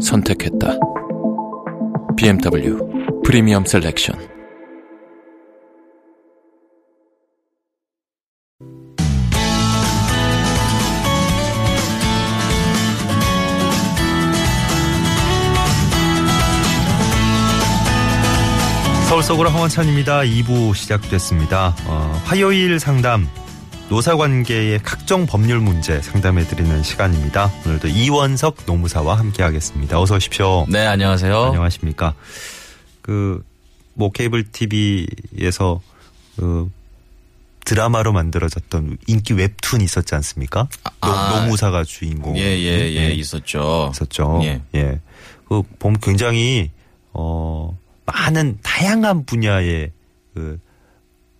선택했다. BMW 프리미엄 셀렉션. 서울 속으로 황원찬입니다. 2부 시작됐습니다. 어, 화요일 상담 노사관계의 각종 법률 문제 상담해드리는 시간입니다. 오늘도 이원석 노무사와 함께하겠습니다. 어서 오십시오. 네, 안녕하세요. 안녕하십니까. 그, 뭐, 케이블 TV에서 그 드라마로 만들어졌던 인기 웹툰 있었지 않습니까? 아, 노, 노무사가 주인공. 예, 예, 예, 있었죠. 있었죠. 예. 예. 그 보면 굉장히 어 많은 다양한 분야의 그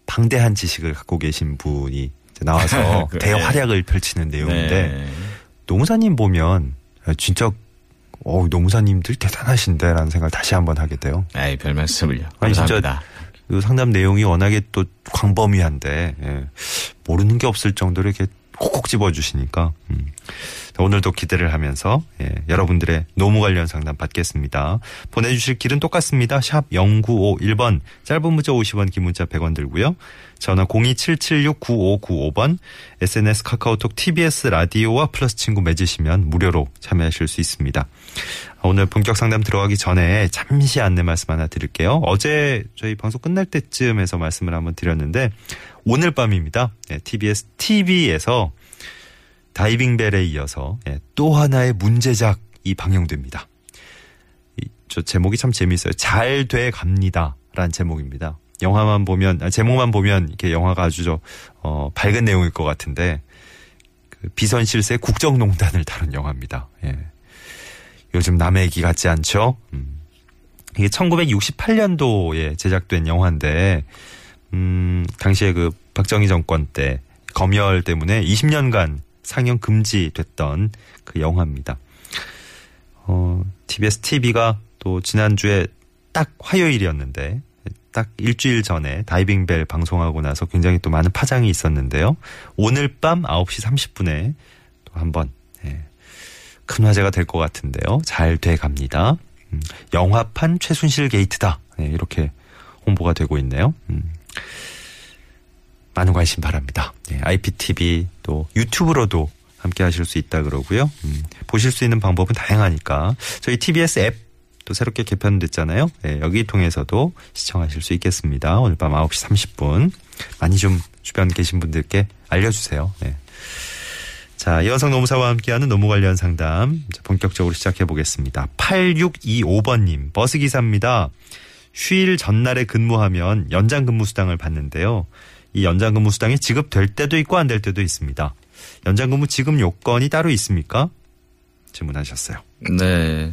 방대한 지식을 갖고 계신 분이 나와서 그래. 대활약을 펼치는 내용인데 네. 노무사님 보면 진짜 어 노무사님들 대단하신데라는 생각을 다시 한번 하게 돼요. 아이, 별 말씀을요. 아니, 진짜 감사합니다. 그 상담 내용이 워낙에 또 광범위한데 예. 모르는 게 없을 정도로 이렇게 콕콕 집어주시니까 음. 자, 오늘도 기대를 하면서 예, 여러분들의 노무 관련 상담 받겠습니다. 보내주실 길은 똑같습니다. 샵 0951번 짧은 문자 50원 긴 문자 100원 들고요. 전화 027769595번 SNS 카카오톡 TBS 라디오와 플러스 친구 맺으시면 무료로 참여하실 수 있습니다. 오늘 본격 상담 들어가기 전에 잠시 안내 말씀 하나 드릴게요. 어제 저희 방송 끝날 때쯤에서 말씀을 한번 드렸는데 오늘 밤입니다. 네, TBS TV에서 다이빙 벨에 이어서 예, 또 하나의 문제작이 방영됩니다. 이, 저 제목이 참 재미있어요. 잘 돼 갑니다 라는 제목입니다. 영화만 보면 아, 제목만 보면 이렇게 영화가 아주 저 어, 밝은 내용일 것 같은데 그 비선 실세 국정농단을 다룬 영화입니다. 예. 요즘 남의 얘기 같지 않죠? 음. 이게 1968년도에 제작된 영화인데, 음, 당시에 그 박정희 정권 때 검열 때문에 20년간 상영 금지됐던 그 영화입니다. 어, TBS TV가 또 지난주에 딱 화요일이었는데, 딱 일주일 전에 다이빙 벨 방송하고 나서 굉장히 또 많은 파장이 있었는데요. 오늘 밤 9시 30분에 또 한번, 예, 큰 화제가 될 것 같은데요. 잘 돼 갑니다. 음, 영화판 최순실 게이트다. 네, 이렇게 홍보가 되고 있네요. 음, 많은 관심 바랍니다. 네, IPTV 또 유튜브로도 함께 하실 수 있다 그러고요. 음, 보실 수 있는 방법은 다양하니까 저희 TBS 앱 또 새롭게 개편됐잖아요. 네, 여기 통해서도 시청하실 수 있겠습니다. 오늘 밤 9시 30분 많이 좀 주변 계신 분들께 알려주세요. 네. 자, 이원성 노무사와 함께하는 노무 관련 상담 본격적으로 시작해 보겠습니다. 8625번님, 버스기사입니다. 휴일 전날에 근무하면 연장 근무 수당을 받는데요. 이 연장 근무 수당이 지급될 때도 있고 안 될 때도 있습니다. 연장 근무 지급 요건이 따로 있습니까? 질문하셨어요. 네.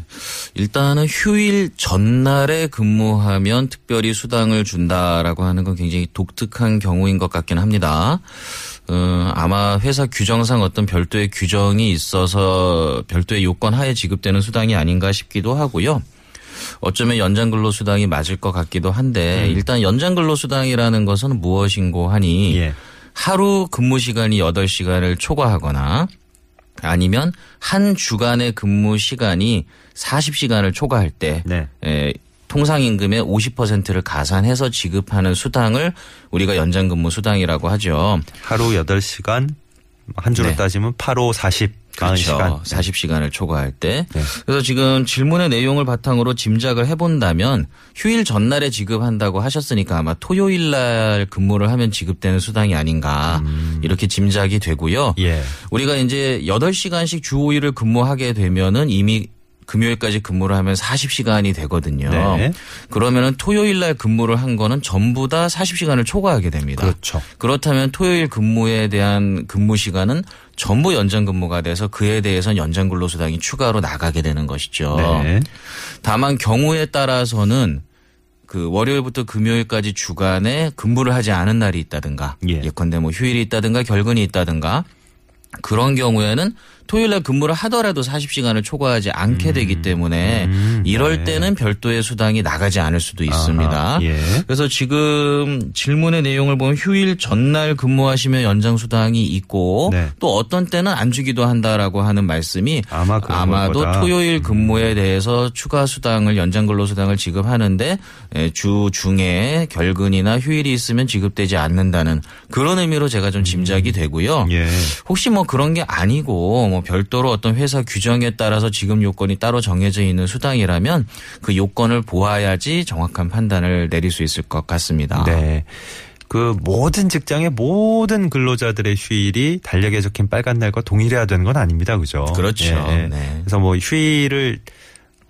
일단은 휴일 전날에 근무하면 특별히 수당을 준다라고 하는 건 굉장히 독특한 경우인 것 같긴 합니다. 어, 아마 회사 규정상 어떤 별도의 규정이 있어서 별도의 요건 하에 지급되는 수당이 아닌가 싶기도 하고요. 어쩌면 연장 근로 수당이 맞을 것 같기도 한데 일단 연장 근로 수당이라는 것은 무엇인고 하니 예. 하루 근무 시간이 8시간을 초과하거나 아니면 한 주간의 근무 시간이 40시간을 초과할 때 네. 에, 통상 임금의 50%를 가산해서 지급하는 수당을 우리가 연장 근무 수당이라고 하죠. 하루 8시간, 한 주로 네. 따지면 8호 40, 그렇죠. 40시간. 40시간을 초과할 때. 네. 그래서 지금 질문의 내용을 바탕으로 짐작을 해본다면 휴일 전날에 지급한다고 하셨으니까 아마 토요일 날 근무를 하면 지급되는 수당이 아닌가 이렇게 짐작이 되고요. 예. 우리가 이제 8시간씩 주 5일을 근무하게 되면은 이미 금요일까지 근무를 하면 40시간이 되거든요. 네. 그러면은 토요일 날 근무를 한 거는 전부 다 40시간을 초과하게 됩니다. 그렇죠. 그렇다면 토요일 근무에 대한 근무 시간은 전부 연장 근무가 돼서 그에 대해서는 연장 근로 수당이 추가로 나가게 되는 것이죠. 네. 다만 경우에 따라서는 그 월요일부터 금요일까지 주간에 근무를 하지 않은 날이 있다든가 예. 예컨대 뭐 휴일이 있다든가 결근이 있다든가 그런 경우에는 토요일 날 근무를 하더라도 40시간을 초과하지 않게 되기 때문에 음, 이럴 네. 때는 별도의 수당이 나가지 않을 수도 있습니다. 예. 그래서 지금 질문의 내용을 보면 휴일 전날 근무하시면 연장 수당이 있고 네. 또 어떤 때는 안 주기도 한다라고 하는 말씀이 아마 아마도 거다. 음. 토요일 근무에 근무에 추가 수당을 연장 근로 수당을 지급하는데 에, 주 중에 결근이나 휴일이 있으면 지급되지 않는다는 그런 의미로 제가 좀 짐작이 되고요. 예. 혹시 뭐 그런 게 아니고 뭐 별도로 어떤 회사 규정에 따라서 지급 요건이 따로 정해져 있는 수당이라면 그 요건을 보아야지 정확한 판단을 내릴 수 있을 것 같습니다. 네. 그 모든 직장의 모든 근로자들의 휴일이 달력에 적힌 빨간 날과 동일해야 되는 건 아닙니다. 그죠? 그렇죠. 예. 네. 그래서 뭐 휴일을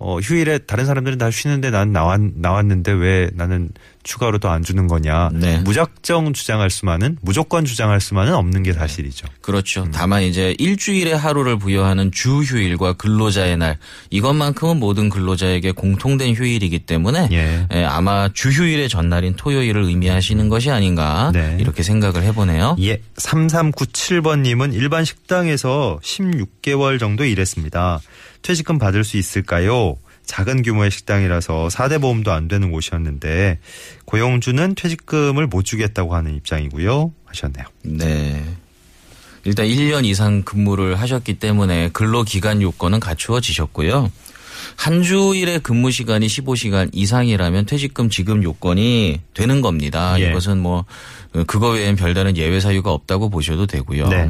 어 휴일에 다른 사람들은 다 쉬는데 난 나왔 나왔는데 왜 나는 추가로 더 안 주는 거냐? 네. 무작정 주장할 수만은 무조건 주장할 수만은 없는 게 사실이죠. 그렇죠. 다만 이제 일주일에 하루를 부여하는 주 휴일과 근로자의 날 이것만큼은 모든 근로자에게 공통된 휴일이기 때문에 예. 예, 아마 주 휴일의 전날인 토요일을 의미하시는 것이 아닌가 네. 이렇게 생각을 해보네요. 예, 3397번님은 일반 식당에서 16개월 정도 일했습니다. 퇴직금 받을 수 있을까요? 작은 규모의 식당이라서 4대 보험도 안 되는 곳이었는데 고용주는 퇴직금을 못 주겠다고 하는 입장이고요. 하셨네요. 네. 일단 1년 이상 근무를 하셨기 때문에 근로기간 요건은 갖추어지셨고요. 한 주일의 근무 시간이 15시간 이상이라면 퇴직금 지급 요건이 되는 겁니다. 예. 이것은 뭐 그거 외엔 별다른 예외 사유가 없다고 보셔도 되고요. 네.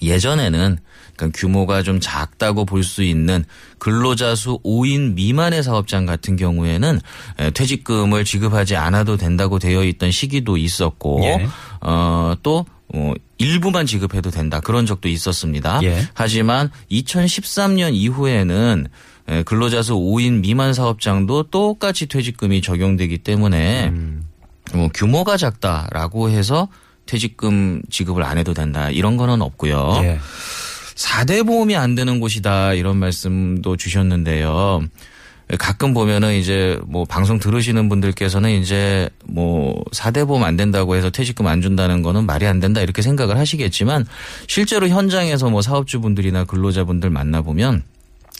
예전에는 그러니까 규모가 좀 작다고 볼 수 있는 근로자 수 5인 미만의 사업장 같은 경우에는 에, 퇴직금을 지급하지 않아도 된다고 되어 있던 시기도 있었고 예. 어 또 어, 일부만 지급해도 된다 그런 적도 있었습니다. 예. 하지만 2013년 이후에는 에, 근로자 수 5인 미만 사업장도 똑같이 퇴직금이 적용되기 때문에 음. 뭐 규모가 작다라고 해서 퇴직금 지급을 안 해도 된다 이런 거는 없고요. 예. 4대 보험이 안 되는 곳이다 이런 말씀도 주셨는데요. 가끔 보면은 이제 뭐 방송 들으시는 분들께서는 이제 뭐 4대 보험 안 된다고 해서 퇴직금 안 준다는 거는 말이 안 된다 이렇게 생각을 하시겠지만 실제로 현장에서 뭐 사업주분들이나 근로자분들 만나보면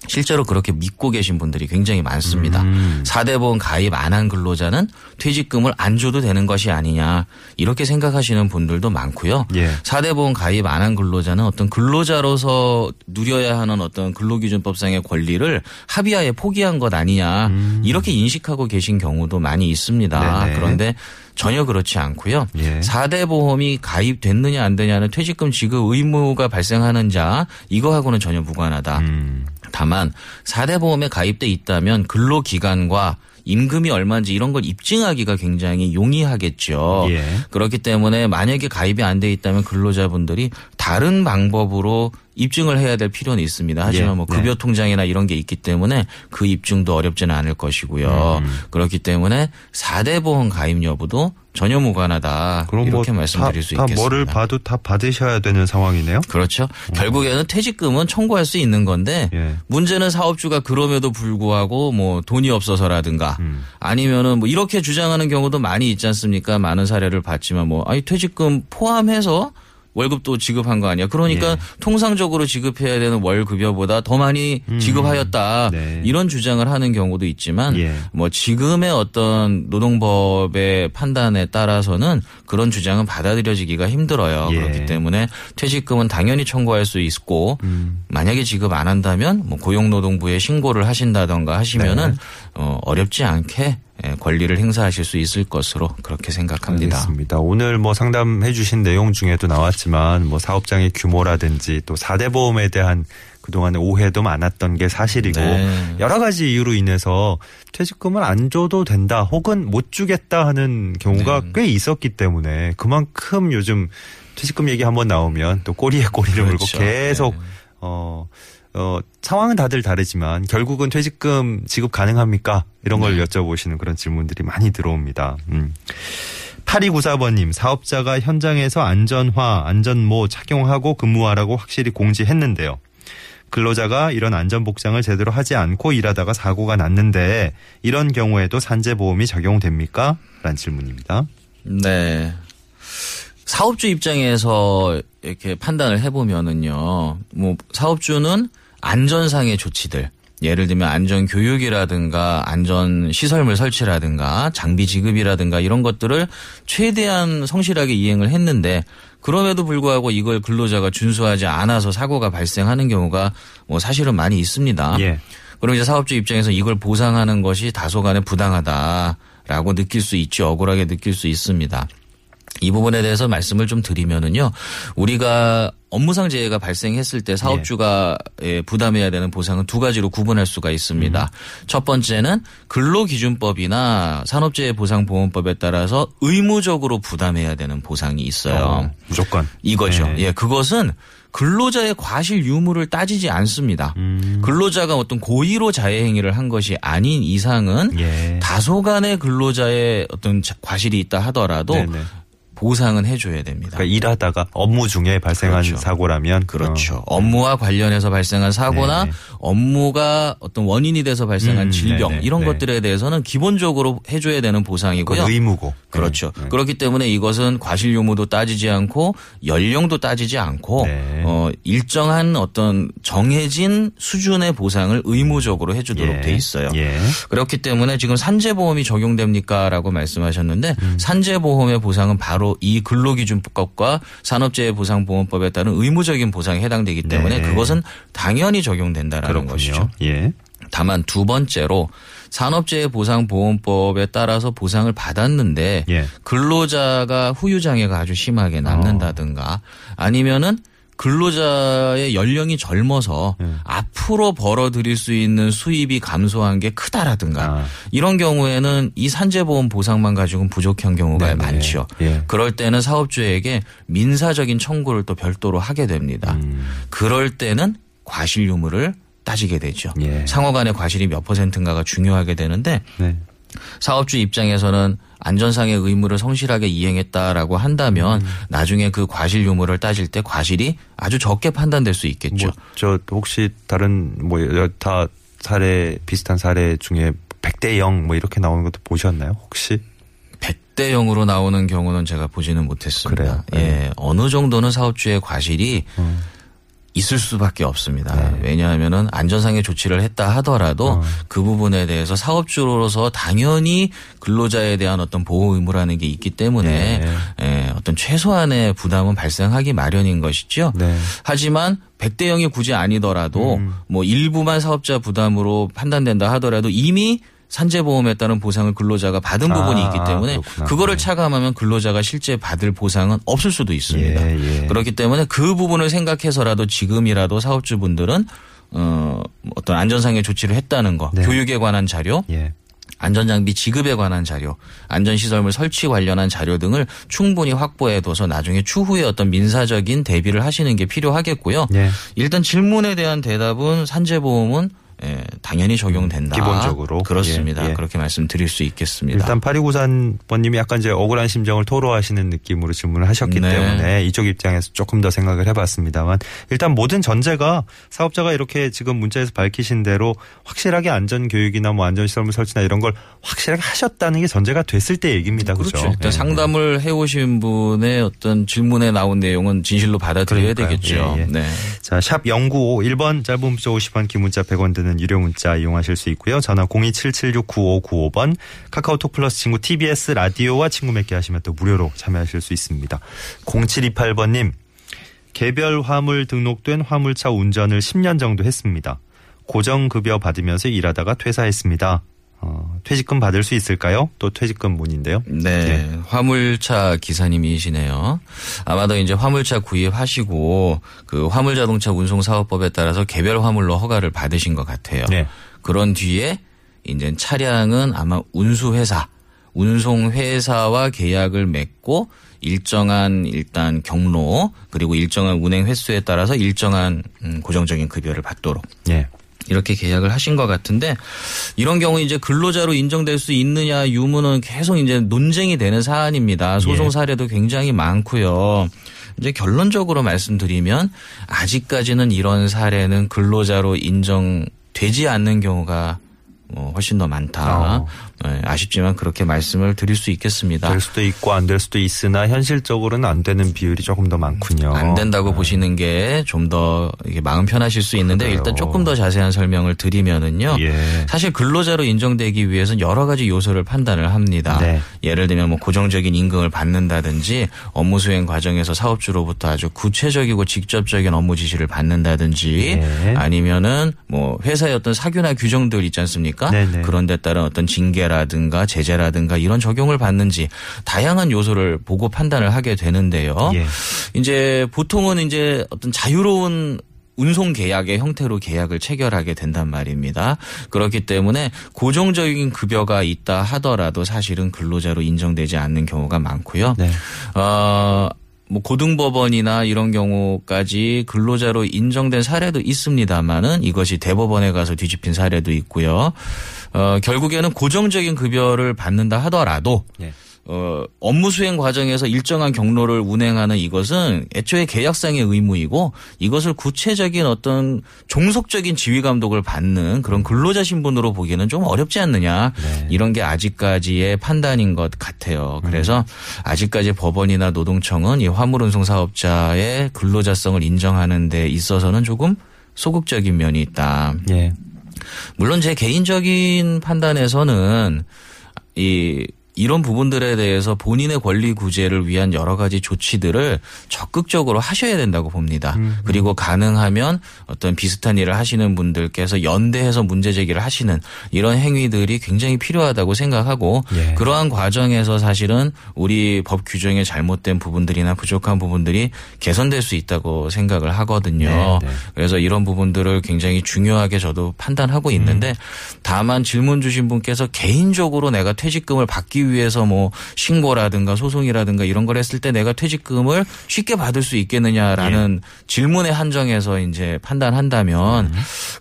실제로 그렇게 믿고 계신 분들이 굉장히 많습니다. 음. 4대 보험 가입 안 한 근로자는 퇴직금을 안 줘도 되는 것이 아니냐 이렇게 생각하시는 분들도 많고요. 예. 4대 보험 가입 안 한 근로자는 어떤 근로자로서 누려야 하는 어떤 근로기준법상의 권리를 합의하에 포기한 것 아니냐 이렇게 인식하고 계신 경우도 많이 있습니다. 음. 네네. 그런데 전혀 그렇지 않고요. 예. 4대 보험이 가입됐느냐 안 되냐는 퇴직금 지급 의무가 발생하는 자 이거하고는 전혀 무관하다. 음. 다만 4대 보험에 가입돼 있다면 근로기간과 임금이 얼마인지 이런 걸 입증하기가 굉장히 용이하겠죠. 예. 그렇기 때문에 만약에 가입이 안 돼 있다면 근로자분들이 다른 방법으로 입증을 해야 될 필요는 있습니다. 하지만 예. 뭐 네. 급여 통장이나 이런 게 있기 때문에 그 입증도 어렵지는 않을 것이고요. 음. 그렇기 때문에 4대 보험 가입 여부도 전혀 무관하다. 그럼 이렇게 뭐 말씀드릴 다, 수다 있겠습니다. 뭐를 봐도 다 받으셔야 되는 상황이네요. 그렇죠. 결국에는 퇴직금은 청구할 수 있는 건데 예. 문제는 사업주가 그럼에도 불구하고 뭐 돈이 없어서라든가 음. 아니면은 뭐 이렇게 주장하는 경우도 많이 있지 않습니까? 많은 사례를 봤지만 뭐 아니 퇴직금 포함해서 월급도 지급한 거 아니야. 그러니까 예. 통상적으로 지급해야 되는 월 급여보다 더 많이 지급하였다. 네. 이런 주장을 하는 경우도 있지만 예. 뭐 지금의 어떤 노동법의 판단에 따라서는 그런 주장은 받아들여지기가 힘들어요. 예. 그렇기 때문에 퇴직금은 당연히 청구할 수 있고 음. 만약에 지급 안 한다면 뭐 고용노동부에 신고를 하신다던가 하시면은 네. 어, 어렵지 않게 예, 권리를 행사하실 수 있을 것으로 그렇게 생각합니다. 알겠습니다. 오늘 뭐 상담해 주신 내용 중에도 나왔지만 뭐 사업장의 규모라든지 또 4대 보험에 대한 그동안의 오해도 많았던 게 사실이고 네. 여러 가지 이유로 인해서 퇴직금을 안 줘도 된다 혹은 못 주겠다 하는 경우가 네. 꽤 있었기 때문에 그만큼 요즘 퇴직금 얘기 한번 나오면 또 꼬리에 꼬리를 물고 그렇죠. 계속 네. 어 어, 상황은 다들 다르지만 결국은 퇴직금 지급 가능합니까? 이런 걸 네. 여쭤보시는 그런 질문들이 많이 들어옵니다. 음. 8294번님, 사업자가 현장에서 안전화, 안전모 착용하고 근무하라고 확실히 공지했는데요. 근로자가 이런 안전복장을 제대로 하지 않고 일하다가 사고가 났는데 이런 경우에도 산재보험이 적용됩니까? 라는 질문입니다. 네. 사업주 입장에서 이렇게 판단을 해보면은요, 뭐, 사업주는 안전상의 조치들, 예를 들면 안전 교육이라든가 안전 시설물 설치라든가 장비 지급이라든가 이런 것들을 최대한 성실하게 이행을 했는데 그럼에도 불구하고 이걸 근로자가 준수하지 않아서 사고가 발생하는 경우가 뭐 사실은 많이 있습니다. 예. 그럼 이제 사업주 입장에서 이걸 보상하는 것이 다소간에 부당하다라고 느낄 수 있죠. 억울하게 느낄 수 있습니다. 이 부분에 대해서 말씀을 좀 드리면은요. 우리가 업무상 재해가 발생했을 때 사업주가 예, 부담해야 되는 보상은 두 가지로 구분할 수가 있습니다. 첫 번째는 근로기준법이나 산업재해보상보험법에 따라서 의무적으로 부담해야 되는 보상이 있어요. 어, 무조건. 이거죠. 네. 예, 그것은 근로자의 과실 유무를 따지지 않습니다. 음. 근로자가 어떤 고의로 자해 행위를 한 것이 아닌 이상은 예. 다소간의 근로자의 어떤 자- 과실이 있다 하더라도 네네. 보상은 해줘야 됩니다. 그러니까 일하다가 업무 중에 발생한 그렇죠. 사고라면 그렇죠. 어, 업무와 관련해서 발생한 사고나 네. 업무가 어떤 원인이 돼서 발생한 음, 질병 네네. 이런 네. 것들에 대해서는 기본적으로 해줘야 되는 보상이고요. 의무고. 그렇죠. 네. 그렇기 때문에 이것은 과실 유무도 따지지 않고 연령도 따지지 않고 네. 어 일정한 어떤 정해진 수준의 보상을 의무적으로 해주도록 예. 돼 있어요. 예. 그렇기 때문에 지금 산재보험이 적용됩니까라고 말씀하셨는데 음. 산재보험의 보상은 바로 이 근로기준법과 산업재해보상보험법에 따른 의무적인 보상에 해당되기 때문에 네. 그것은 당연히 적용된다라는 것이죠. 그렇군요. 예. 다만 두 번째로 산업재해보상보험법에 따라서 보상을 받았는데 예. 근로자가 후유장애가 아주 심하게 남는다든가 아니면은 근로자의 연령이 젊어서 네. 앞으로 벌어들일 수 있는 수입이 감소한 게 크다라든가 아. 이런 경우에는 이 산재보험 보상만 가지고는 부족한 경우가 네네. 많죠. 예. 그럴 때는 사업주에게 민사적인 청구를 또 별도로 하게 됩니다. 음. 그럴 때는 과실 유무를 따지게 되죠. 예. 상호 간의 과실이 몇 퍼센트인가가 중요하게 되는데 네. 사업주 입장에서는 안전상의 의무를 성실하게 이행했다라고 한다면 음. 나중에 그 과실 유무를 따질 때 과실이 아주 적게 판단될 수 있겠죠. 뭐, 저 혹시 다른 뭐 여타 사례 비슷한 사례 중에 100대 0 뭐 이렇게 나오는 것도 보셨나요? 혹시? 100대 0으로 나오는 경우는 제가 보지는 못했습니다. 그래요? 네. 예. 어느 정도는 사업주의 과실이 음. 있을 수밖에 없습니다. 네. 왜냐하면은 안전상의 조치를 했다 하더라도 어. 그 부분에 대해서 사업주로서 당연히 근로자에 대한 어떤 보호 의무라는 게 있기 때문에 네. 예, 어떤 최소한의 부담은 발생하기 마련인 것이죠. 네. 하지만 100대 0이 굳이 아니더라도 음. 뭐 일부만 사업자 부담으로 판단된다 하더라도 이미 산재보험에 따른 보상을 근로자가 받은 아, 부분이 있기 때문에 그렇구나. 그거를 네. 차감하면 근로자가 실제 받을 보상은 없을 수도 있습니다. 예, 예. 그렇기 때문에 그 부분을 생각해서라도 지금이라도 사업주분들은 어 어떤 안전상의 조치를 했다는 거, 네. 교육에 관한 자료, 예. 안전장비 지급에 관한 자료, 안전시설물 설치 관련한 자료 등을 충분히 확보해둬서 나중에 추후에 어떤 민사적인 대비를 하시는 게 필요하겠고요. 예. 일단 질문에 대한 대답은 산재보험은 예, 당연히 적용된다. 기본적으로. 그렇습니다. 예, 예. 그렇게 말씀드릴 수 있겠습니다. 일단 8293번님이 약간 이제 억울한 심정을 토로하시는 느낌으로 질문을 하셨기 네. 때문에 이쪽 입장에서 조금 더 생각을 해봤습니다만 일단 모든 전제가 사업자가 이렇게 지금 문자에서 밝히신 대로 확실하게 안전 교육이나 뭐 안전 시설물 설치나 이런 걸 확실하게 하셨다는 게 전제가 됐을 때 얘기입니다. 그렇죠. 그렇죠. 일단 예. 상담을 해오신 분의 어떤 질문에 나온 내용은 진실로 받아들여야 그러니까요. 되겠죠. 예, 예. 네. 자, 샵 0951번 짧은 문자 50원 긴 문자 100원 드는 유료 문자 이용하실 수 있고요. 전화 027769595번 카카오톡 플러스 친구 TBS 라디오와 친구 맺기 하시면 또 무료로 참여하실 수 있습니다. 0728번님 개별 화물 등록된 화물차 운전을 10년 정도 했습니다. 고정급여 받으면서 일하다가 퇴사했습니다. 어, 퇴직금 받을 수 있을까요? 또 퇴직금 문인데요. 네. 예. 화물차 기사님이시네요. 아마도 이제 화물차 구입하시고 그 화물 자동차 운송 사업법에 따라서 개별 화물로 허가를 받으신 것 같아요. 네. 그런 뒤에 이제 차량은 아마 운수회사 운송 회사와 계약을 맺고 일정한 일단 경로 그리고 일정한 운행 횟수에 따라서 일정한 음, 고정적인 급여를 받도록 예. 이렇게 계약을 하신 것 같은데 이런 경우 이제 근로자로 인정될 수 있느냐 유무는 계속 이제 논쟁이 되는 사안입니다. 소송 예. 사례도 굉장히 많고요. 이제 결론적으로 말씀드리면 아직까지는 이런 사례는 근로자로 인정 되지 않는 경우가 어, 훨씬 더 많다. 어. 네, 아쉽지만 그렇게 말씀을 드릴 수 있겠습니다. 될 수도 있고 안 될 수도 있으나 현실적으로는 안 되는 비율이 조금 더 많군요. 안 된다고 보시는 게 좀 더 마음 편하실 수 있는데 그래요. 일단 조금 더 자세한 설명을 드리면은요. 예. 사실 근로자로 인정되기 위해서는 여러 가지 요소를 판단을 합니다. 네. 예를 들면 뭐 고정적인 임금을 받는다든지 업무 수행 과정에서 사업주로부터 아주 구체적이고 직접적인 업무 지시를 받는다든지 네. 아니면은 뭐 회사의 어떤 사규나 규정들 있지 않습니까? 네네. 그런 데 따른 어떤 징계라든가 제재라든가 이런 적용을 받는지 다양한 요소를 보고 판단을 하게 되는데요. 예. 이제 보통은 이제 어떤 자유로운 운송 계약의 형태로 계약을 체결하게 된단 말입니다. 그렇기 때문에 고정적인 급여가 있다 하더라도 사실은 근로자로 인정되지 않는 경우가 많고요. 네. 어, 뭐 고등법원이나 이런 경우까지 근로자로 인정된 사례도 있습니다만은 이것이 대법원에 가서 뒤집힌 사례도 있고요. 어, 결국에는 고정적인 급여를 받는다 하더라도 예. 어, 업무 수행 과정에서 일정한 경로를 운행하는 이것은 애초에 계약상의 의무이고 이것을 구체적인 어떤 종속적인 지휘 감독을 받는 그런 근로자 신분으로 보기에는 좀 어렵지 않느냐 네. 이런 게 아직까지의 판단인 것 같아요. 그래서 아직까지 법원이나 노동청은 이 화물 운송 사업자의 근로자성을 인정하는 데 있어서는 조금 소극적인 면이 있다. 예. 물론 제 개인적인 판단에서는 이 이런 부분들에 대해서 본인의 권리 구제를 위한 여러 가지 조치들을 적극적으로 하셔야 된다고 봅니다. 그리고 가능하면 어떤 비슷한 일을 하시는 분들께서 연대해서 문제 제기를 하시는 이런 행위들이 굉장히 필요하다고 생각하고 예. 그러한 과정에서 사실은 우리 법 규정에 잘못된 부분들이나 부족한 부분들이 개선될 수 있다고 생각을 하거든요. 네, 네. 그래서 이런 부분들을 굉장히 중요하게 저도 판단하고 있는데 다만 질문 주신 분께서 개인적으로 내가 퇴직금을 받기 위해 서 뭐 신고라든가 소송이라든가 이런 걸 했을 때 내가 퇴직금을 쉽게 받을 수 있겠느냐라는 질문에 한정해서 이제 판단한다면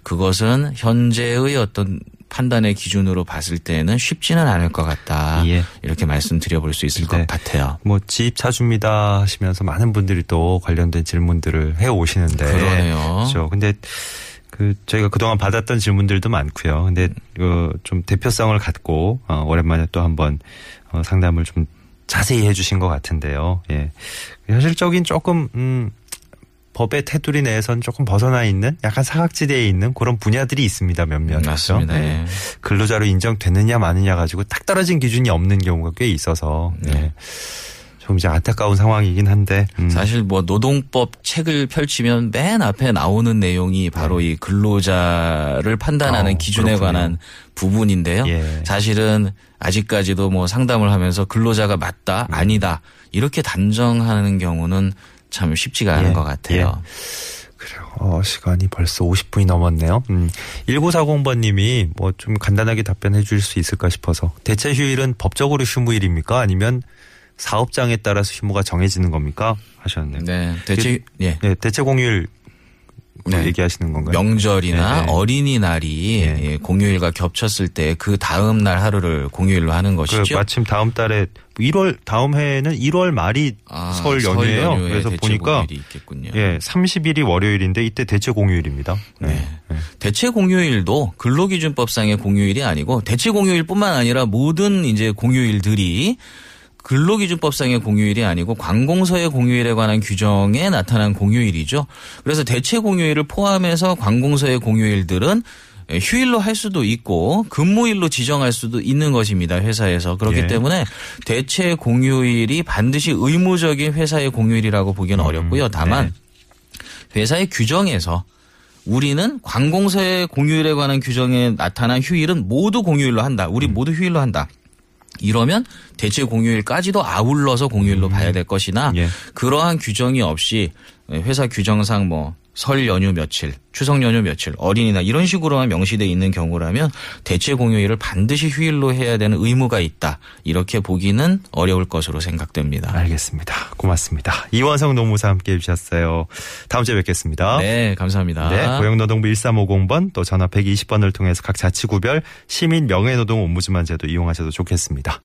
그것은 현재의 어떤 판단의 기준으로 봤을 때는 쉽지는 않을 것 같다. 예. 이렇게 말씀드려볼 수 있을 네. 것 같아요. 뭐집 사줍니다 하시면서 많은 분들이 또 관련된 질문들을 해 오시는데 그러네요. 그렇죠. 근데 그 저희가 그동안 받았던 질문들도 많고요. 근데 그좀 대표성을 갖고 어 오랜만에 또 한번 어 상담을 좀 자세히 해 주신 것 같은데요. 예. 현실적인 조금 음 법의 테두리 내에선 조금 벗어나 있는 약간 사각지대에 있는 그런 분야들이 있습니다. 몇몇. 맞습니다. 네. 예. 근로자로 인정되느냐 마느냐 가지고 딱 떨어진 기준이 없는 경우가 꽤 있어서 네. 좀 이제 안타까운 상황이긴 한데 음. 사실 뭐 노동법 책을 펼치면 맨 앞에 나오는 내용이 바로 이 근로자를 판단하는 어, 기준에 그렇군요. 관한 부분인데요. 예. 사실은 아직까지도 뭐 상담을 하면서 근로자가 맞다, 음. 아니다 이렇게 단정하는 경우는 참 쉽지가 않은 예, 것 같아요. 그래요. 어, 시간이 벌써 50분이 넘었네요. 음. 1940번님이 뭐 좀 간단하게 답변해 주실 수 있을까 싶어서 대체 휴일은 법적으로 휴무일입니까? 아니면 사업장에 따라서 휴무가 정해지는 겁니까? 하셨네요. 네, 대체 예. 네, 대체 공휴일 네. 얘기하시는 건가요? 명절이나 네, 네. 어린이날이 예. 예, 공휴일과 겹쳤을 때 그 다음 날 하루를 공휴일로 하는 그 것이죠. 마침 다음 달에 1월 다음 해에는 1월 말이 아, 설 연휴예요. 그래서 보니까 있겠군요. 예, 30일이 월요일인데 이때 대체 공휴일입니다. 네. 대체 공휴일도 근로기준법상의 공휴일이 아니고 대체 공휴일뿐만 아니라 모든 이제 공휴일들이 근로기준법상의 공휴일이 아니고 관공서의 공휴일에 관한 규정에 나타난 공휴일이죠. 그래서 대체 공휴일을 포함해서 관공서의 공휴일들은 휴일로 할 수도 있고 근무일로 지정할 수도 있는 것입니다. 회사에서. 그렇기 예. 때문에 대체 공휴일이 반드시 의무적인 회사의 공휴일이라고 보기는 어렵고요. 다만 회사의 규정에서 우리는 관공서의 공휴일에 관한 규정에 나타난 휴일은 모두 공휴일로 한다. 우리 모두 휴일로 한다. 이러면 대체 공휴일까지도 아울러서 공휴일로 봐야 될 것이나 예. 그러한 규정이 없이 회사 규정상 뭐 설 연휴 며칠, 추석 연휴 며칠, 어린이날 이런 식으로만 명시돼 있는 경우라면 대체 공휴일을 반드시 휴일로 해야 되는 의무가 있다. 이렇게 보기는 어려울 것으로 생각됩니다. 알겠습니다. 고맙습니다. 이원성 노무사 함께 해주셨어요. 다음 주에 뵙겠습니다. 네, 감사합니다. 네, 고용노동부 1350번 또 전화 120번을 통해서 각 자치구별 시민 명예노동 옴부즈만 제도 이용하셔도 좋겠습니다.